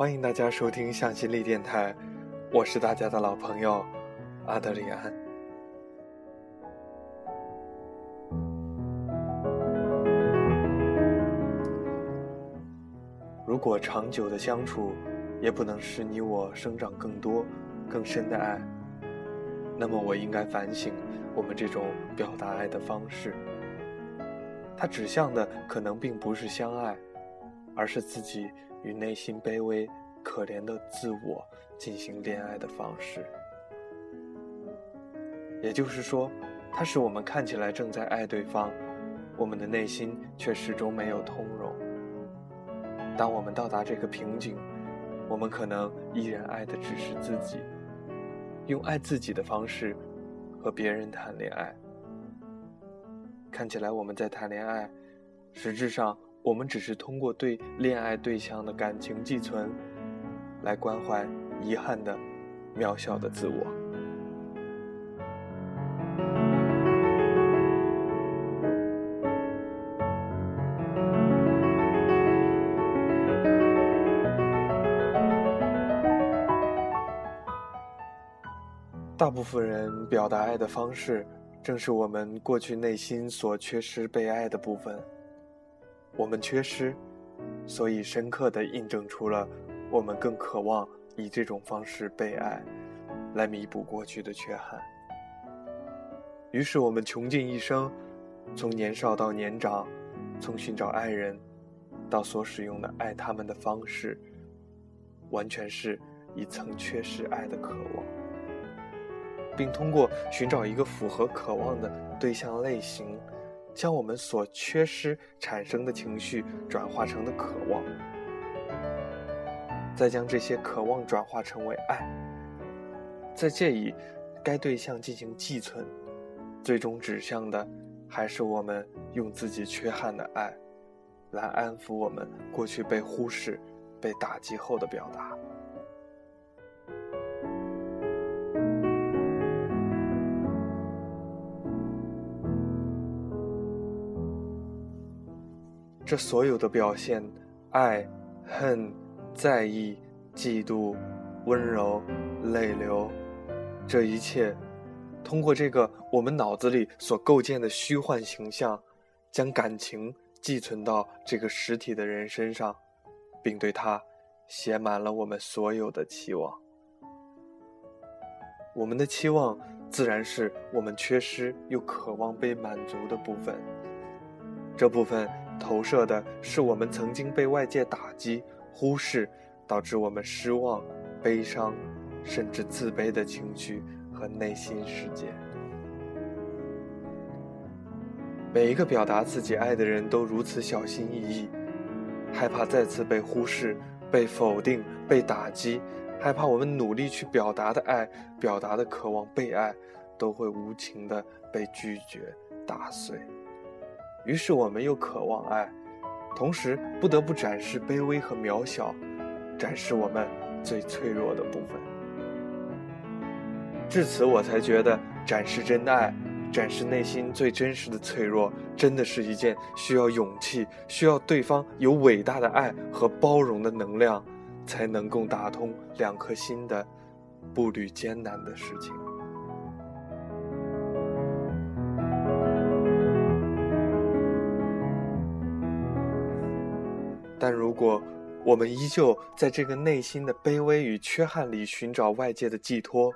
欢迎大家收听向心力电台，我是大家的老朋友阿德里安。如果长久的相处也不能使你我生长更多、更深的爱，那么我应该反省我们这种表达爱的方式。它指向的可能并不是相爱，而是自己。与内心卑微、可怜的自我进行恋爱的方式，也就是说，它使我们看起来正在爱对方，我们的内心却始终没有通融。当我们到达这个瓶颈，我们可能依然爱的只是自己，用爱自己的方式和别人谈恋爱。看起来我们在谈恋爱，实质上。我们只是通过对恋爱对象的感情寄存，来关怀遗憾的、渺小的自我。大部分人表达爱的方式，正是我们过去内心所缺失被爱的部分。我们缺失，所以深刻地印证出了我们更渴望以这种方式被爱，来弥补过去的缺憾。于是我们穷尽一生，从年少到年长，从寻找爱人，到所使用的爱他们的方式，完全是以曾缺失爱的渴望，并通过寻找一个符合渴望的对象类型。将我们所缺失产生的情绪转化成的渴望，再将这些渴望转化成为爱，再借以该对象进行寄存，最终指向的还是我们用自己缺憾的爱，来安抚我们过去被忽视、被打击后的表达。这所有的表现，爱、恨、在意、嫉妒、温柔、泪流，这一切，通过这个我们脑子里所构建的虚幻形象，将感情寄存到这个实体的人身上，并对他写满了我们所有的期望。我们的期望，自然是我们缺失又渴望被满足的部分。这部分。投射的是我们曾经被外界打击、忽视，导致我们失望、悲伤，甚至自卑的情绪和内心世界。每一个表达自己爱的人都如此小心翼翼，害怕再次被忽视、被否定、被打击，害怕我们努力去表达的爱、表达的渴望被爱，都会无情的被拒绝、打碎。于是我们又渴望爱，同时不得不展示卑微和渺小，展示我们最脆弱的部分。至此，我才觉得展示真爱，展示内心最真实的脆弱，真的是一件需要勇气、需要对方有伟大的爱和包容的能量，才能够打通两颗心的步履艰难的事情。但如果我们依旧在这个内心的卑微与缺憾里寻找外界的寄托，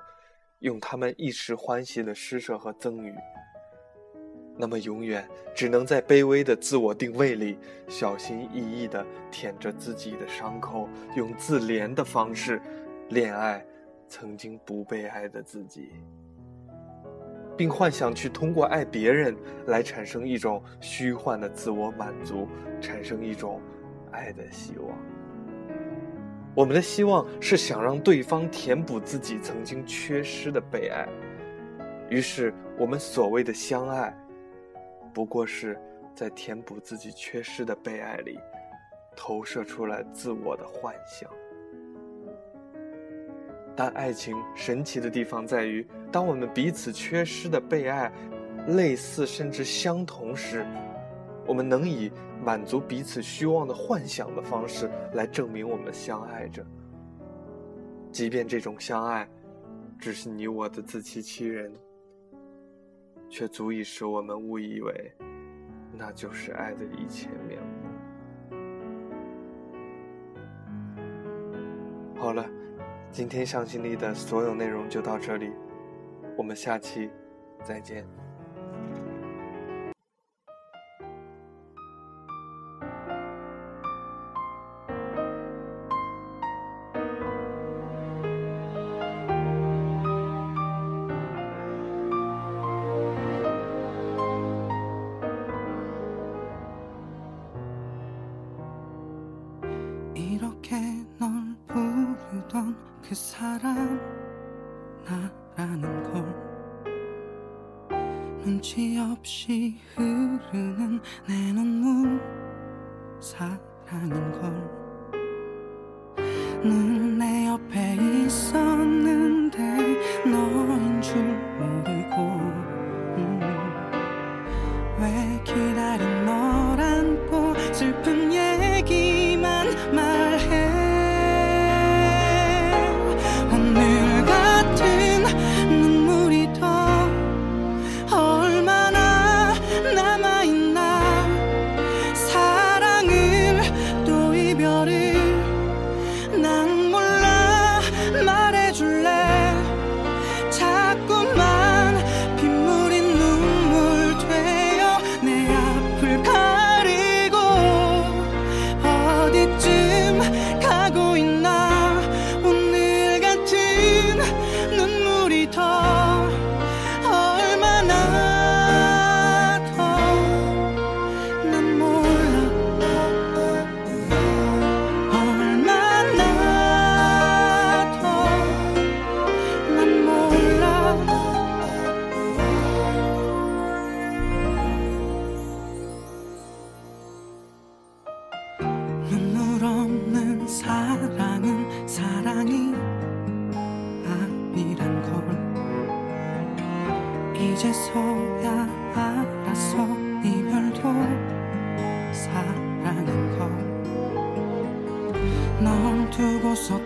用他们一时欢喜的施舍和赠予，那么永远只能在卑微的自我定位里小心翼翼地舔着自己的伤口，用自怜的方式恋爱曾经不被爱的自己，并幻想去通过爱别人来产生一种虚幻的自我满足，产生一种。爱的希望，我们的希望是想让对方填补自己曾经缺失的被爱，于是我们所谓的相爱，不过是在填补自己缺失的被爱里，投射出来自我的幻想。但爱情神奇的地方在于，当我们彼此缺失的被爱类似甚至相同时，我们能以满足彼此虚妄的幻想的方式来证明我们相爱着，即便这种相爱只是你我的自欺欺人，却足以使我们误以为那就是爱的一切面目。好了，今天向心力的所有内容就到这里，我们下期再见。 그 사람 나라는 걸. 눈치 없이 흐르는 내 눈물 사랑인 걸 이제서야 알아서 이별도 사랑인 걸넌 두고서